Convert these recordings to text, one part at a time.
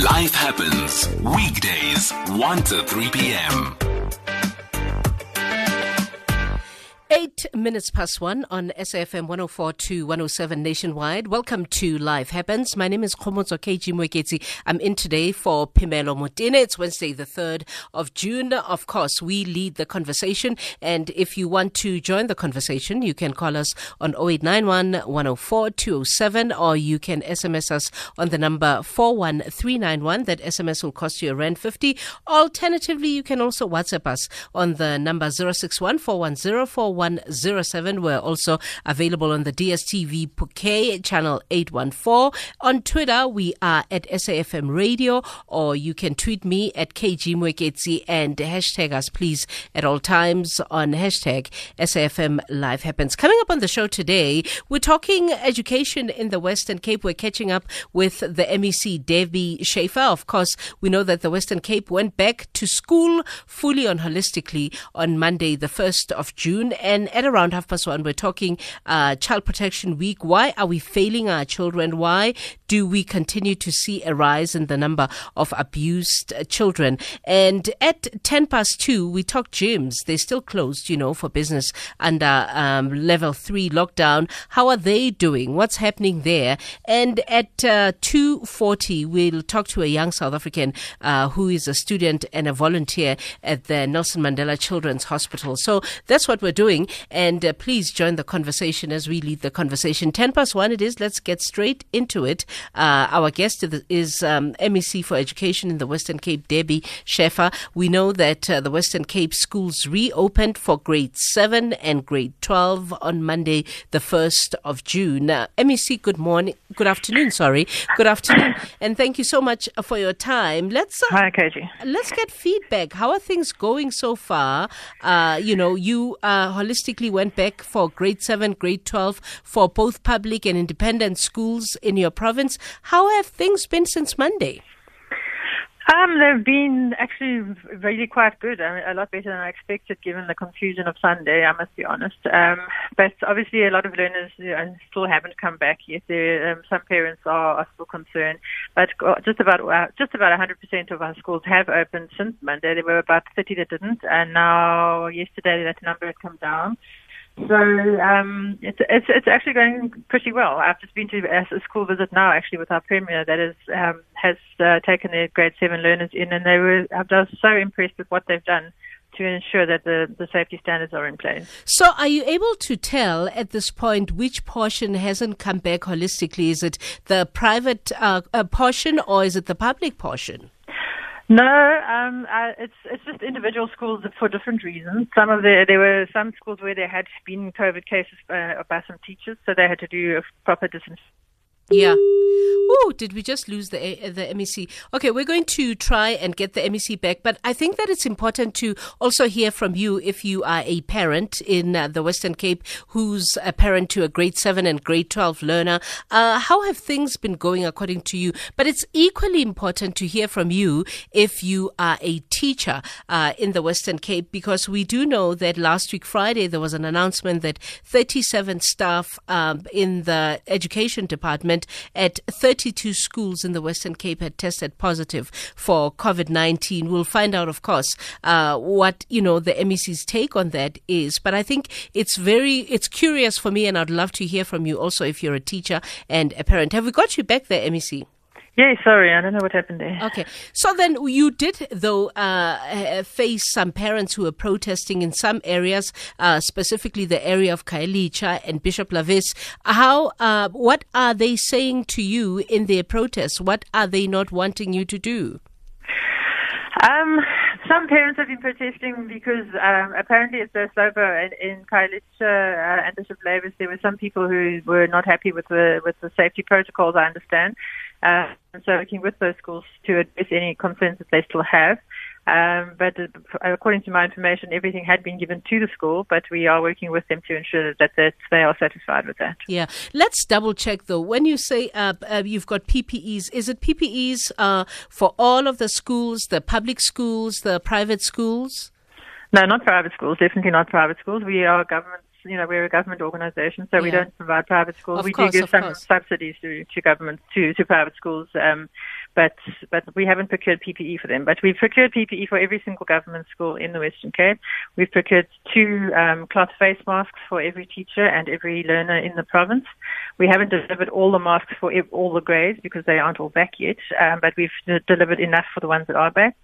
Life happens weekdays 1 to 3 p.m. Eight minutes past one on SAFM 104 to 107 nationwide. Welcome to Life Happens. My name is Khomotso KG Mweketsi. I'm in today for Phemelo Motene. It's Wednesday, the 3rd of June. Of course, we lead the conversation. And if you want to join the conversation, you can call us on 0891 104 207 or you can SMS us on the number 41391. That SMS will cost you around 50. Alternatively, you can also WhatsApp us on the number 061 410 107. We're also available on the DSTV bouquet channel 814. On Twitter, we are at SAFM Radio, or you can tweet me at KG Mweketsi and hashtag us, please, at all times on hashtag SAFM Life Happens. Coming up on the show today, we're talking education in the Western Cape. We're catching up with the MEC, Debbie Schäfer. Of course, we know that the Western Cape went back to school fully and holistically on Monday, the 1st of June. And at around half past one, we're talking uh, Child Protection Week. Why are we failing our children? Why do we continue to see a rise in the number of abused uh, children? And at 10 past two, we talk gyms. They're still closed, you know, for business under um, level three lockdown. How are they doing? What's happening there? And at uh, 2.40, we'll talk to a young South African uh, who is a student and a volunteer at the Nelson Mandela Children's Hospital. So that's what we're doing. And uh, please join the conversation as we lead the conversation. 10 past 1 it is. Let's get straight into it. Uh, our guest is um, MEC for Education in the Western Cape, Debbie Schäfer. We know that uh, the Western Cape schools reopened for grade 7 and grade 12 on Monday, the 1st of June. Uh, MEC, good morning. Good afternoon, sorry. Good afternoon. And thank you so much for your time. Let's, uh, Hi, KG. Let's get feedback. How are things going so far? Uh, you know, you uh, holistic went back for grade 7, grade 12 for both public and independent schools in your province. How have things been since Monday? Um, they've been actually really quite good. I mean, a lot better than I expected, given the confusion of Sunday. I must be honest. Um, but obviously, a lot of learners uh, still haven't come back yet. Um, some parents are, are, still concerned. But uh, just about uh, just about 100% of our schools have opened since Monday. There were about 30 that didn't, and now yesterday that number had come down. So um, it's it's it's actually going pretty well. I've just been to a school visit now, actually, with our premier that is um, has uh, taken their grade seven learners in, and they were I was so impressed with what they've done to ensure that the, the safety standards are in place. So, are you able to tell at this point which portion hasn't come back holistically? Is it the private uh, uh, portion or is it the public portion? No, um, uh, it's it's just individual schools for different reasons. Some of the there were some schools where there had been COVID cases uh, by some teachers, so they had to do a proper disinfection. Yeah. Oh, did we just lose the the MEC? Okay, we're going to try and get the MEC back, but I think that it's important to also hear from you if you are a parent in uh, the Western Cape who's a parent to a grade 7 and grade 12 learner. Uh, how have things been going according to you? But it's equally important to hear from you if you are a teacher uh, in the Western Cape because we do know that last week Friday there was an announcement that 37 staff um, in the education department at 32 schools in the Western Cape had tested positive for COVID 19. We'll find out, of course, uh, what, you know, the MEC's take on that is. But I think it's very, it's curious for me, and I'd love to hear from you also if you're a teacher and a parent. Have we got you back there, MEC? Yeah, sorry, I don't know what happened there. Okay, so then you did, though, uh, face some parents who were protesting in some areas, uh, specifically the area of Khayelitsha and Bishop Lavis. How, uh, what are they saying to you in their protests? What are they not wanting you to do? Um, some parents have been protesting because um, apparently at a sloper in, in Khayelitsha uh, and Bishop Lavis. There were some people who were not happy with the with the safety protocols. I understand. Uh, so working with those schools to address any concerns that they still have. Um, but uh, according to my information, everything had been given to the school, but we are working with them to ensure that, that they are satisfied with that. Yeah. Let's double check though. When you say uh, uh, you've got PPEs, is it PPEs uh, for all of the schools, the public schools, the private schools? No, not private schools. Definitely not private schools. We are government you know, we're a government organisation, so yeah. we don't provide private schools. Of we course, do give some course. subsidies to, to government to, to private schools. Um, but but we haven't procured PPE for them. But we've procured PPE for every single government school in the Western Cape. We've procured two um, cloth face masks for every teacher and every learner in the province. We haven't delivered all the masks for all the grades because they aren't all back yet, um, but we've d- delivered enough for the ones that are back.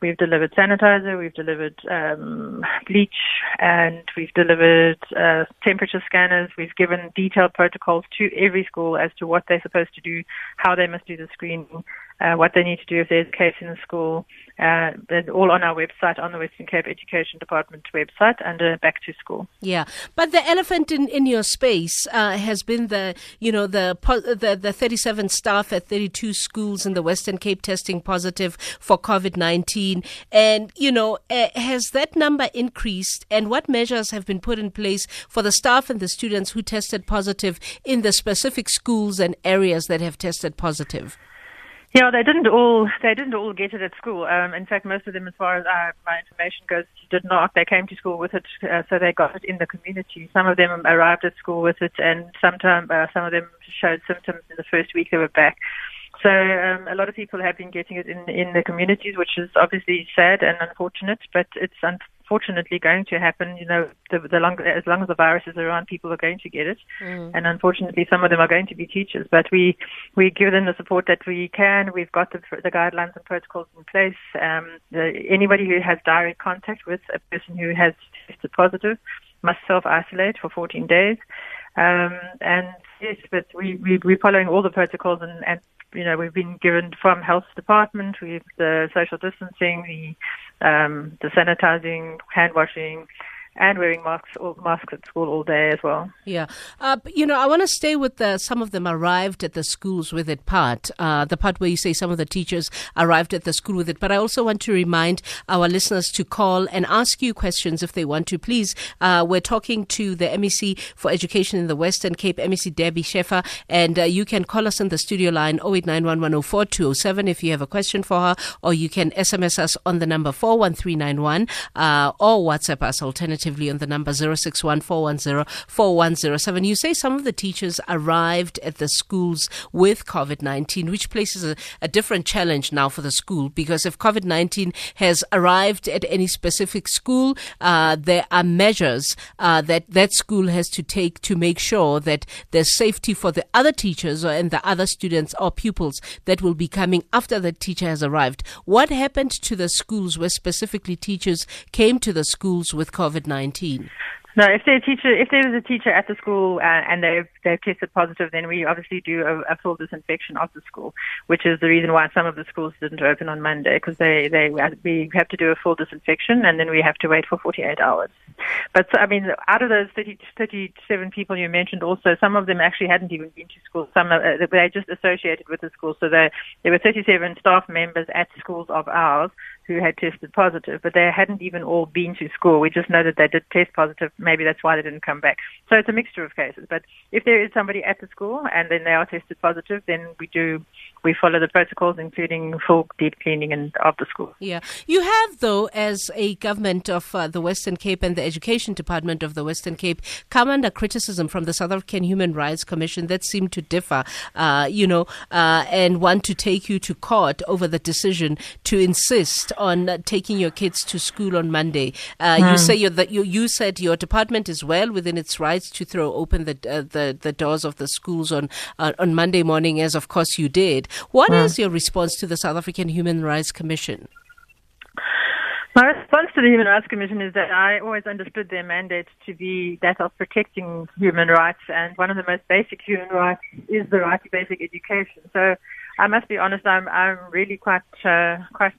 We've delivered sanitizer, we've delivered um, bleach, and we've delivered uh, temperature scanners. We've given detailed protocols to every school as to what they're supposed to do, how they must do the screening, uh, what they need to do if there's a case in the school. Uh, all on our website, on the Western Cape Education Department website, under Back to School. Yeah, but the elephant in, in your space uh, has been the you know the, the the 37 staff at 32 schools in the Western Cape testing positive for COVID 19, and you know uh, has that number increased? And what measures have been put in place for the staff and the students who tested positive in the specific schools and areas that have tested positive? Yeah, they didn't all they didn't all get it at school. Um, in fact, most of them, as far as I, my information goes, did not. They came to school with it, uh, so they got it in the community. Some of them arrived at school with it, and sometimes uh, some of them showed symptoms in the first week they were back. So um, a lot of people have been getting it in in the communities, which is obviously sad and unfortunate. But it's unfortunately going to happen. You know, the, the long, as long as the virus is around, people are going to get it, mm. and unfortunately, some of them are going to be teachers. But we we give them the support that we can. We've got the, the guidelines and protocols in place. Um, the, anybody who has direct contact with a person who has tested positive must self isolate for 14 days. Um, and yes, but we, we, we're following all the protocols and, and you know, we've been given from health department, we've the social distancing, the um, the sanitizing, hand washing, and wearing masks masks at school all day as well. Yeah, uh, you know, I want to stay with the, some of them arrived at the schools with it part, uh, the part where you say some of the teachers arrived at the school with it. But I also want to remind our listeners to call and ask you questions if they want to. Please, uh, we're talking to the MEC for Education in the Western Cape, MEC Debbie Schäfer, and uh, you can call us on the studio line 0891104207 if you have a question for her, or you can SMS us on the number 41391 uh, or WhatsApp us alternative alternatively on the number 0614104107. You say some of the teachers arrived at the schools with COVID 19, which places a, a different challenge now for the school because if COVID 19 has arrived at any specific school, uh, there are measures uh, that that school has to take to make sure that there's safety for the other teachers and the other students or pupils that will be coming after the teacher has arrived. What happened to the schools where specifically teachers came to the schools with COVID 19? No, if there's a teacher, if there was a teacher at the school uh, and they've they've tested positive, then we obviously do a, a, full disinfection of the school, which is the reason why some of the schools didn't open on Monday because they they we have to do a full disinfection and then we have to wait for 48 hours. But I mean, out of those 30, 37 people you mentioned, also some of them actually hadn't even been to school. Some uh, they just associated with the school, so there there were 37 staff members at schools of ours who had tested positive, but they hadn't even all been to school. We just know that they did test positive. Maybe that's why they didn't come back. So it's a mixture of cases. But if there is somebody at the school and then they are tested positive, then we do we follow the protocols, including full deep cleaning and after school. Yeah, you have though, as a government of uh, the Western Cape and the Education Department of the Western Cape, come under criticism from the South African Human Rights Commission that seem to differ, uh, you know, uh, and want to take you to court over the decision to insist on uh, taking your kids to school on Monday. Uh, mm. You hmm. say you you said your department is well within its rights to throw open the uh, the the doors of the schools on uh, on Monday morning, as of course you did. What mm. is your response to the South African Human Rights Commission? My response to the Human Rights Commission is that I always understood their mandate to be that of protecting human rights, and one of the most basic human rights is the right to basic education. So I must be honest, I'm I'm really quite uh, quite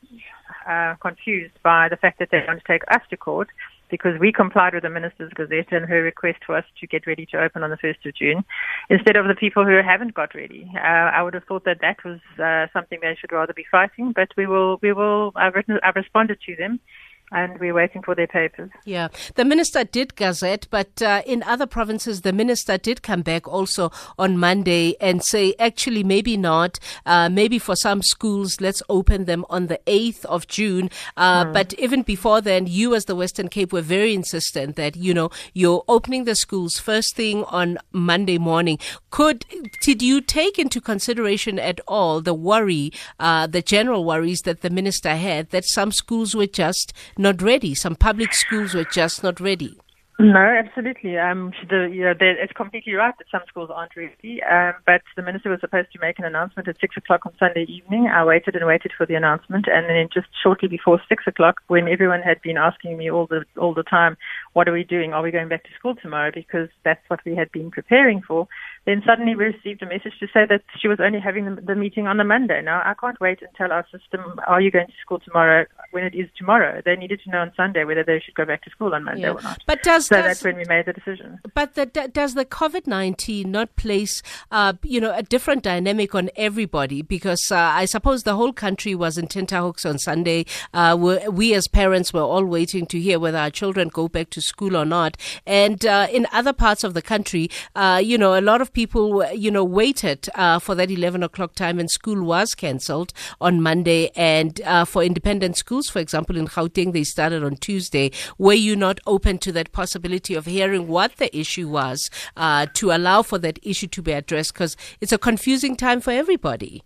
uh, confused by the fact that they want to take us to court because we complied with the Minister's Gazette and her request for us to get ready to open on the 1st of June instead of the people who haven't got ready. Uh, I would have thought that that was uh, something they should rather be fighting, but we will, we will, I've, written, I've responded to them. And we're waiting for their papers. Yeah, the minister did gazette, but uh, in other provinces, the minister did come back also on Monday and say, actually, maybe not. Uh, maybe for some schools, let's open them on the 8th of June. Uh, mm. But even before then, you as the Western Cape were very insistent that, you know, you're opening the schools first thing on Monday morning. Could, did you take into consideration at all the worry, uh, the general worries that the minister had that some schools were just not ready. Some public schools were just not ready. No, absolutely. Um, the, you know, it's completely right that some schools aren't ready. Um, but the minister was supposed to make an announcement at six o'clock on Sunday evening. I waited and waited for the announcement, and then just shortly before six o'clock, when everyone had been asking me all the all the time, "What are we doing? Are we going back to school tomorrow?" Because that's what we had been preparing for. Then suddenly we received a message to say that she was only having the, the meeting on the Monday. Now I can't wait and tell our system, "Are you going to school tomorrow?" When it is tomorrow, they needed to know on Sunday whether they should go back to school on Monday yeah. or not. But does so does, that's when we made the decision. But the, does the COVID nineteen not place, uh, you know, a different dynamic on everybody? Because uh, I suppose the whole country was in tenterhooks on Sunday. Uh, we as parents were all waiting to hear whether our children go back to school or not. And uh, in other parts of the country, uh, you know, a lot of people, you know, waited uh, for that 11 o'clock time and school was cancelled on Monday. And uh, for independent schools, for example, in Gauteng, they started on Tuesday. Were you not open to that possibility of hearing what the issue was uh, to allow for that issue to be addressed? Because it's a confusing time for everybody.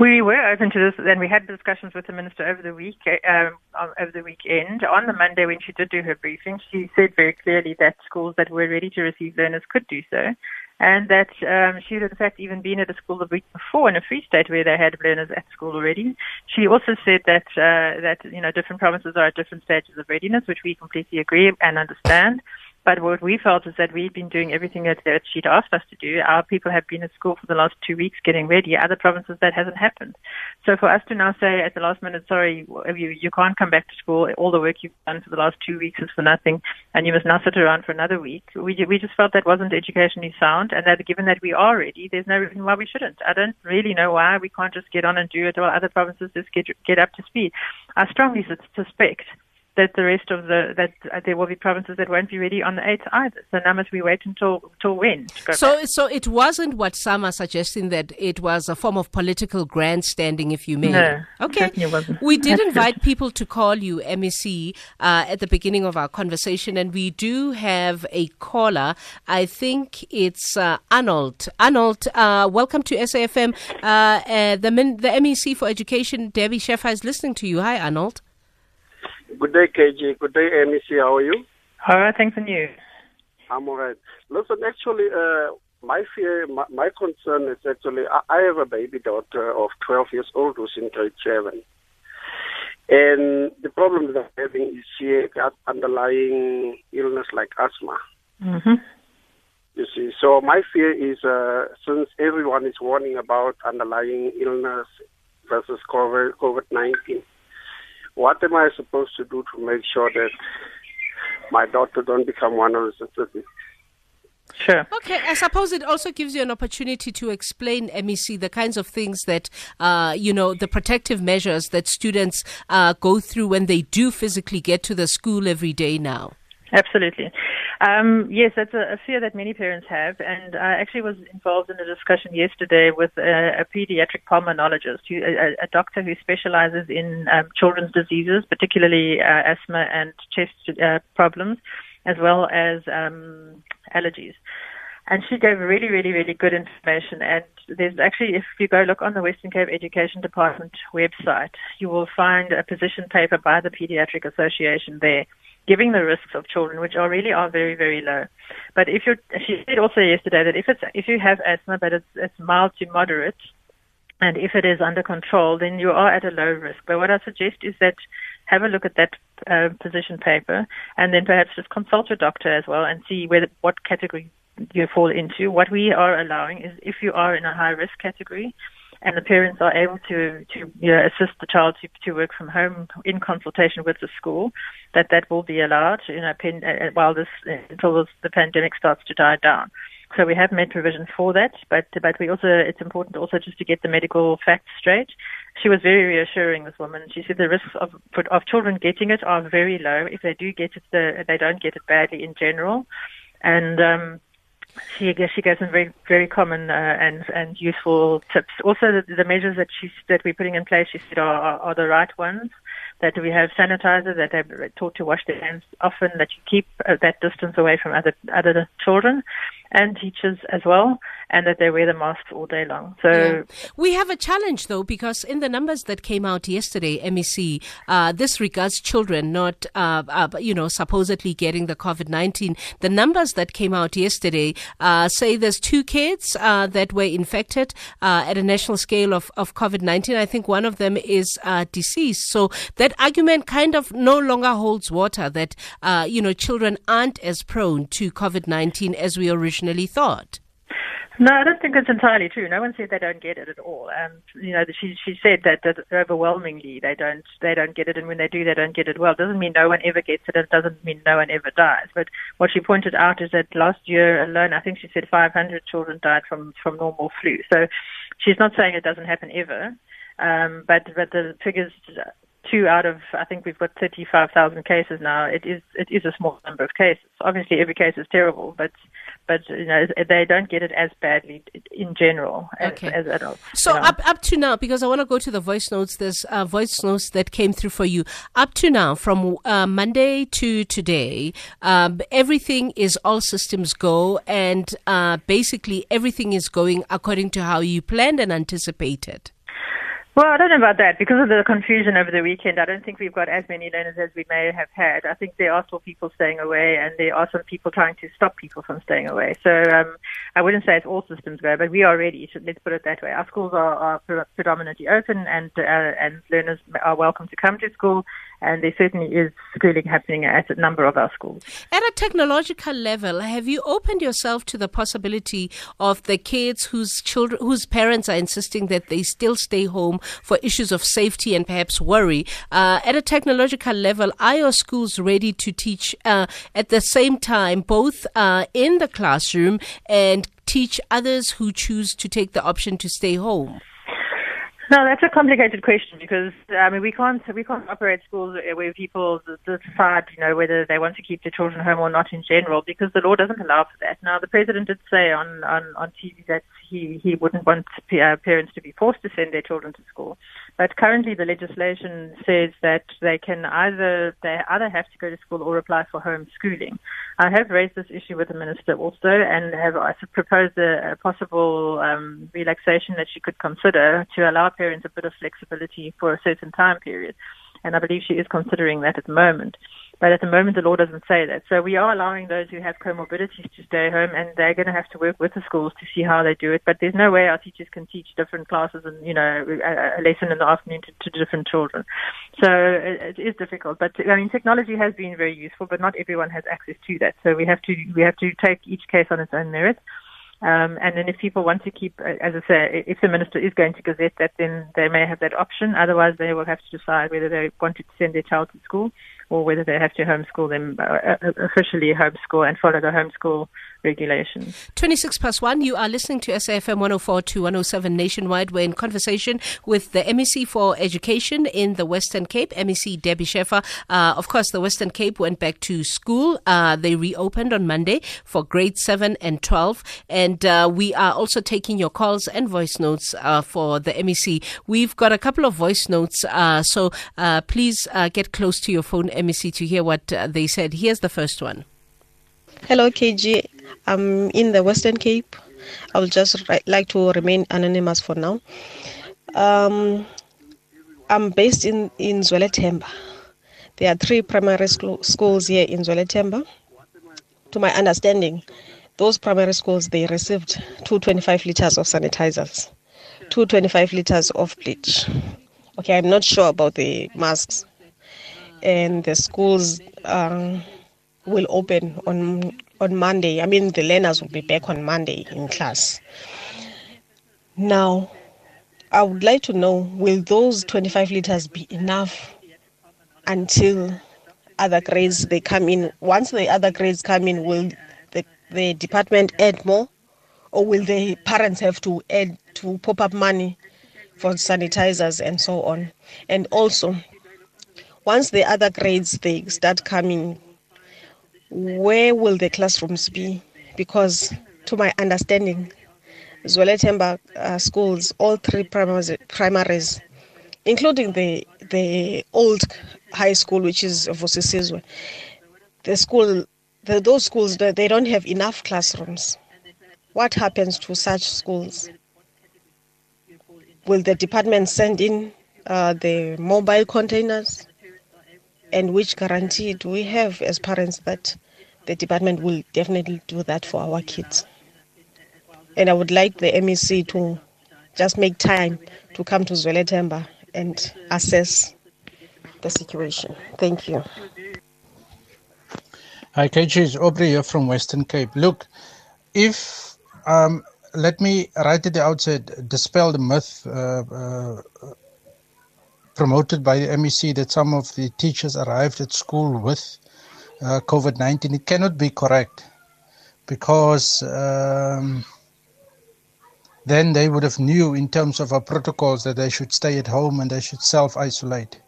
We were open to this, and we had discussions with the minister over the week, um, over the weekend. On the Monday, when she did do her briefing, she said very clearly that schools that were ready to receive learners could do so and that um, she had in fact even been at a school the week before in a free state where they had learners at school already. She also said that uh, that you know different provinces are at different stages of readiness, which we completely agree and understand. But what we felt is that we've been doing everything that, that she'd asked us to do. Our people have been at school for the last two weeks getting ready. Other provinces, that hasn't happened. So for us to now say at the last minute, sorry, you, you can't come back to school, all the work you've done for the last two weeks is for nothing, and you must now sit around for another week, we, we just felt that wasn't educationally sound, and that given that we are ready, there's no reason why we shouldn't. I don't really know why we can't just get on and do it while other provinces just get, get up to speed. I strongly suspect that the rest of the that uh, there will be provinces that won't be ready on the 8th either. So now must we wait until until when? So back. so it wasn't what some are suggesting that it was a form of political grandstanding, if you may. No, okay. We did That's invite good. people to call you MEC uh, at the beginning of our conversation, and we do have a caller. I think it's uh, Arnold. Arnold, uh, welcome to SAFM. Uh, uh, the the MEC for Education, Debbie Schäfer, is listening to you. Hi, Arnold. Good day, KG. Good day, MEC. How are you? All right, thanks, and you? I'm all right. Listen, actually, uh, my fear, my, my, concern is actually, I, I, have a baby daughter of 12 years old who's in grade 7. And the problem that I'm having is she got underlying illness like asthma. Mm-hmm. You see, so my fear is uh, since everyone is warning about underlying illness versus COVID 19, what am I supposed to do to make sure that my daughter don't become one of the statistics? Sure. Okay, I suppose it also gives you an opportunity to explain, MEC, the kinds of things that, uh, you know, the protective measures that students uh, go through when they do physically get to the school every day now. Absolutely. Um, yes, that's a, a, fear that many parents have, and I actually was involved in a discussion yesterday with a, a pediatric pulmonologist, who, a, a, doctor who specializes in um, children's diseases, particularly uh, asthma and chest uh, problems, as well as um, allergies. And she gave really, really, really good information. And there's actually, if you go look on the Western Cape Education Department website, you will find a position paper by the Pediatric Association there giving the risks of children, which are really are very, very low. But if you're, she said also yesterday that if it's, if you have asthma, but it's, it's mild to moderate, and if it is under control, then you are at a low risk. But what I suggest is that have a look at that uh, position paper, and then perhaps just consult your doctor as well and see whether what category you fall into. What we are allowing is if you are in a high risk category, and the parents are able to to you know, assist the child to, to work from home in consultation with the school, that that will be allowed. You know, pen, uh, while this uh, until this, the pandemic starts to die down. So we have made provision for that, but but we also it's important also just to get the medical facts straight. she was very reassuring. This woman, she said the risks of of children getting it are very low. If they do get it, the, they don't get it badly in general, and um, she she gave some very very common uh, and and useful tips. Also, the, the measures that she that we're putting in place, she said, are, are, are the right ones. That we have sanitizer, that they're taught to wash their hands often, that you keep uh, that distance away from other other children, and teachers as well, and that they wear the masks all day long. So yeah. we have a challenge though, because in the numbers that came out yesterday, MEC, uh, this regards children not, uh, uh, you know, supposedly getting the COVID nineteen. The numbers that came out yesterday uh, say there's two kids uh, that were infected uh, at a national scale of of COVID nineteen. I think one of them is deceased. So that argument kind of no longer holds water. That you know, children aren't as prone to COVID nineteen as we originally thought. No, I don't think it's entirely true. No one said they don't get it at all. And you know, she she said that, that overwhelmingly they don't they don't get it, and when they do, they don't get it well. It doesn't mean no one ever gets it. It doesn't mean no one ever dies. But what she pointed out is that last year alone, I think she said 500 children died from from normal flu. So she's not saying it doesn't happen ever. Um, but but the figures two out of I think we've got 35,000 cases now. It is it is a small number of cases. Obviously, every case is terrible, but but you know they don't get it as badly in general as, okay. as adults. So up up to now, because I want to go to the voice notes. There's uh, voice notes that came through for you. Up to now, from uh, Monday to today, um, everything is all systems go, and uh, basically everything is going according to how you planned and anticipated. Well, I don't know about that. Because of the confusion over the weekend, I don't think we've got as many learners as we may have had. I think there are still people staying away, and there are some people trying to stop people from staying away. So um, I wouldn't say it's all systems go, but we are ready. So let's put it that way. Our schools are, are predominantly open, and uh, and learners are welcome to come to school and there certainly is schooling happening at a number of our schools. At a technological level, have you opened yourself to the possibility of the kids whose children, whose parents are insisting that they still stay home for issues of safety and perhaps worry? Uh, at a technological level, are your schools ready to teach uh, at the same time, both uh, in the classroom and teach others who choose to take the option to stay home? No, that's a complicated question because I mean we can't we can't operate schools where people decide you know whether they want to keep their children home or not in general because the law doesn't allow for that. Now the president did say on on, on TV that he he wouldn't want uh, parents to be forced to send their children to school, but currently the legislation says that they can either they either have to go to school or apply for homeschooling. I have raised this issue with the minister also and have proposed a, a possible um, relaxation that she could consider to allow parents a bit of flexibility for a certain time period. And I believe she is considering that at the moment. But at the moment, the law doesn't say that. So we are allowing those who have comorbidities to stay home, and they're going to have to work with the schools to see how they do it. But there's no way our teachers can teach different classes and, you know, a, lesson in the afternoon to, to different children. So it, it is difficult. But I mean, technology has been very useful, but not everyone has access to that. So we have to we have to take each case on its own merit. Um, and then if people want to keep, uh, as I say, if the minister is going to gazette that, then they may have that option. Otherwise, they will have to decide whether they want to send their child to school or whether they have to homeschool them, uh, uh officially homeschool and follow the homeschool regulations. 26 plus 1, you are listening to SAFM 104 to 107 nationwide. We're in conversation with the MEC for Education in the Western Cape, MEC Debbie Schäfer. Uh, of course, the Western Cape went back to school. Uh, they reopened on Monday for grade 7 and 12. And uh, we are also taking your calls and voice notes uh, for the MEC. We've got a couple of voice notes, uh, so uh, please get close to your phone, MEC, to hear what they said. Here's the first one. Hello, KG. I'm in the Western Cape. I will just like to remain anonymous for now. Um, I'm based in, in Zwelethemba. There are three primary school, schools here in Zwelethemba. To my understanding, those primary schools, they received 225 liters of sanitizers, 225 liters of bleach. Okay, I'm not sure about the masks. And the schools um, will open on on Monday. I mean, the learners will be back on Monday in class. Now, I would like to know will those 25 liters be enough until other grades they come in? Once the other grades come in, will the, the department add more? Or will the parents have to add to pop up money for sanitizers and so on. And also, once the other grades they start coming, where will the classrooms be? Because to my understanding, Zwelethemba uh, schools, all three primaries, primaries, including the the old high school, which is Vosisizwe, the school, the, those schools, they don't have enough classrooms. What happens to such schools? Will the department send in uh, the mobile containers? And which guarantee do we have as parents that the department will definitely do that for our kids? And I would like the MEC to just make time to come to Zwelethemba and assess the situation. Thank you. Hi, KG, Aubrey here from Western Cape. Look, if um, let me right at the outset dispel the myth uh, uh, promoted by the MEC that some of the teachers arrived at school with uh, COVID 19. It cannot be correct because um, then they would have knew in terms of our protocols that they should stay at home and they should self isolate.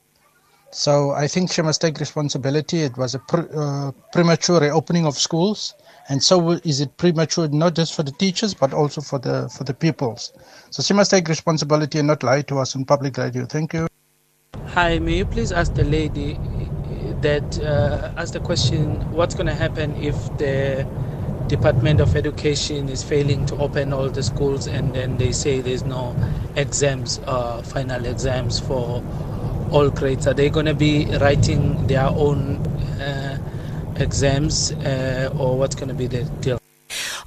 So I think she must take responsibility. It was a uh, premature reopening of schools, and so is it premature not just for the teachers but also for the for the pupils. So she must take responsibility and not lie to us on public radio. Thank you. Hi, may you please ask the lady that uh, ask the question: What's going to happen if the Department of Education is failing to open all the schools, and then they say there's no exams, uh, final exams for all grades? Are they going to be writing their own uh, exams, uh, or what's going to be the deal?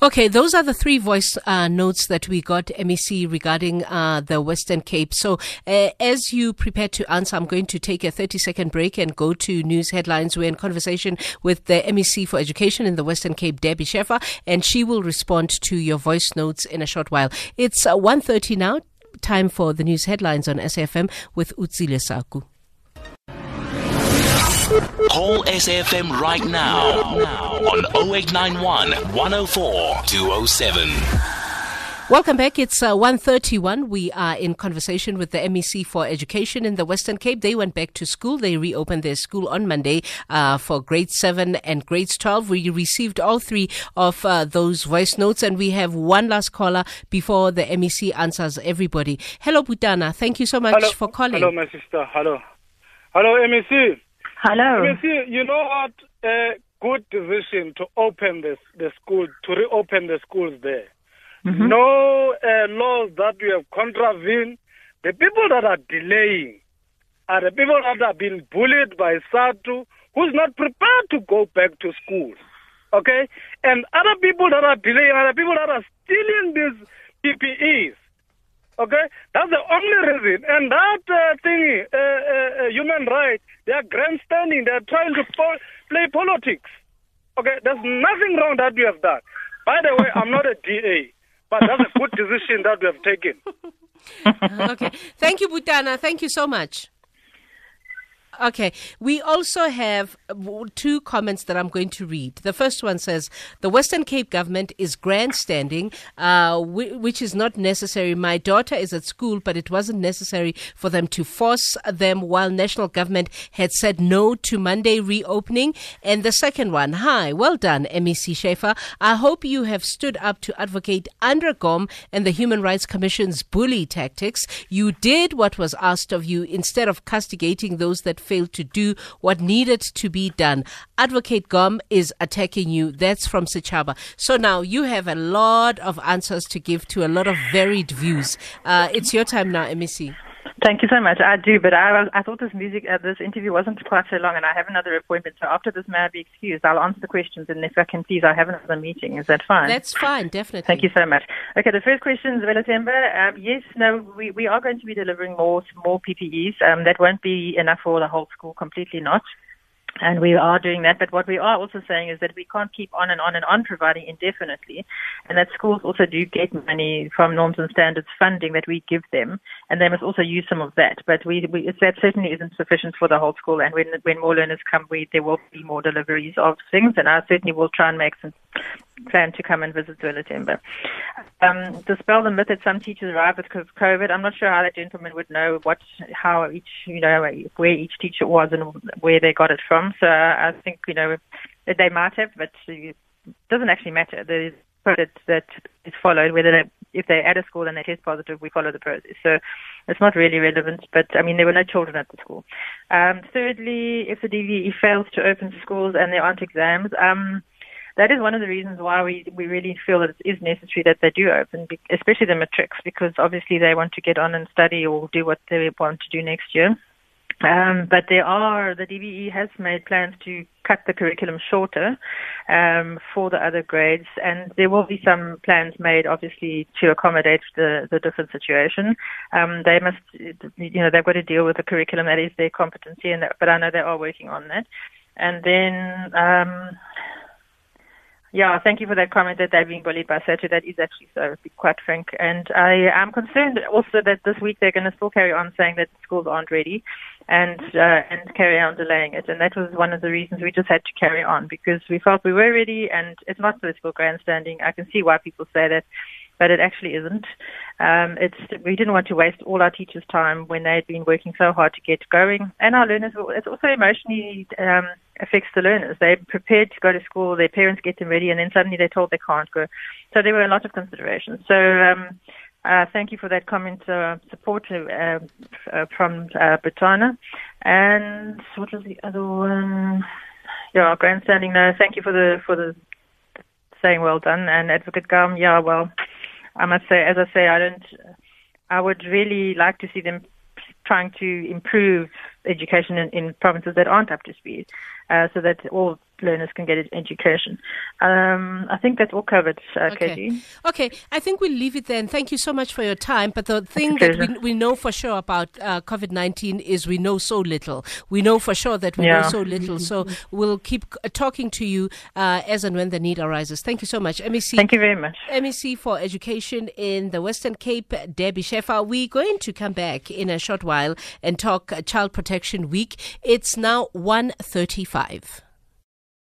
Okay, those are the three voice uh, notes that we got, MEC, regarding uh, the Western Cape. So, uh, as you prepare to answer, I'm going to take a 30 second break and go to news headlines. We're in conversation with the MEC for Education in the Western Cape, Debbie Schäfer, and she will respond to your voice notes in a short while. It's uh, 1.30 now. Time for the news headlines on SAFM with Utsile Saku. Call SAFM right now now on 0891 104 207. Welcome back. It's uh, 131. We are in conversation with the MEC for Education in the Western Cape. They went back to school. They reopened their school on Monday uh, for grade 7 and grade 12. We received all three of uh, those voice notes and we have one last caller before the MEC answers everybody. Hello, Butana. Thank you so much Hello. for calling. Hello, my sister. Hello. Hello, MEC. Hello. You know what? A good decision to open the, the school, to reopen the schools there. Mm-hmm. No uh, laws that we have contravened. The people that are delaying are the people that have been bullied by SADTU, who's not prepared to go back to school. Okay? And other people that are delaying are the people that are stealing these PPEs. Okay, that's the only reason. And that uh, thing, uh, uh, uh, human rights, they are grandstanding. They are trying to po- play politics. Okay, there's nothing wrong that we have done. By the way, I'm not a DA, but that's a good decision that we have taken. okay. Thank you, Butana. Thank you so much. Okay. We also have uh, two comments that I'm going to read. The first one says the Western Cape government is grandstanding, uh, whi- which is not necessary. My daughter is at school, but it wasn't necessary for them to force them while national government had said no to Monday reopening. And the second one, hi, well done, MEC Schäfer. I hope you have stood up to advocate André Gaum and the Human Rights Commission's bully tactics. You did what was asked of you instead of castigating those that failed to do what needed to be done. Advocate Gaum is attacking you. That's from Sichaba. So now you have a lot of answers to give to a lot of varied views. Uh, it's your time now, MEC. Thank you so much. I do, but I, I thought this music, uh, this interview wasn't quite so long, and I have another appointment. So after this, may I be excused? I'll answer the questions, and if I can, please, I have another meeting. Is that fine? That's fine, definitely. Thank you so much. Okay, the first question is Velatemba. Um, yes, no, we, we are going to be delivering more more PPEs. Um, that won't be enough for the whole school, completely not. And we are doing that, but what we are also saying is that we can't keep on and on and on providing indefinitely, and that schools also do get money from norms and standards funding that we give them, and they must also use some of that. But we, we that certainly isn't sufficient for the whole school, and when when more learners come, we there will be more deliveries of things, and I certainly will try and make some plan to come and visit Zwelethemba. Um, dispel the myth that some teachers arrive of COVID. I'm not sure how that gentleman would know what, how each, you know, where each teacher was and where they got it from. So I think, you know, they might have, but it doesn't actually matter. The process that is followed, whether they, if they're at a school and they test positive, we follow the process. So it's not really relevant, but I mean, there were no children at the school. Um, thirdly, if the DBE fails to open schools and there aren't exams, um, that is one of the reasons why we, we really feel that it is necessary that they do open, especially the matrics, because obviously they want to get on and study or do what they want to do next year. Um, but there are, the DBE has made plans to cut the curriculum shorter um, for the other grades, and there will be some plans made, obviously, to accommodate the, the different situation. Um, they must, you know, they've got to deal with the curriculum that is their competency, and that, but I know they are working on that. And then um, yeah, thank you for that comment that they're being bullied by SADTU. That is actually so, quite frank. And I am concerned also that this week they're going to still carry on saying that schools aren't ready and uh, and carry on delaying it. And that was one of the reasons we just had to carry on because we felt we were ready and it's not political grandstanding. I can see why people say that but it actually isn't. Um, it's we didn't want to waste all our teachers' time when they had been working so hard to get going, and our learners. It also emotionally um, affects the learners. They're prepared to go to school, their parents get them ready, and then suddenly they're told they can't go. So there were a lot of considerations. So. Um, uh, thank you for that comment, uh, support uh, uh from uh, Britannia. And what was the other one? Yeah, grandstanding. No, thank you for the for the saying well done. And Advocate Gaum, yeah, well, I must say, as I say, I don't. I would really like to see them trying to improve education in, in provinces that aren't up to speed, uh, so that all learners can get an education. Um, I think that's all covered, uh, okay. KG. Okay, I think we'll leave it then. Thank you so much for your time. But the thing that we, we know for sure about uh, COVID 19 is we know so little. We know for sure that we yeah. know so little. So we'll keep uh, talking to you uh, as and when the need arises. Thank you so much. MEC. Thank you very much. MEC for Education in the Western Cape, Debbie Schäfer. We're going to come back in a short while and talk Child Protection Week. It's now 1.35.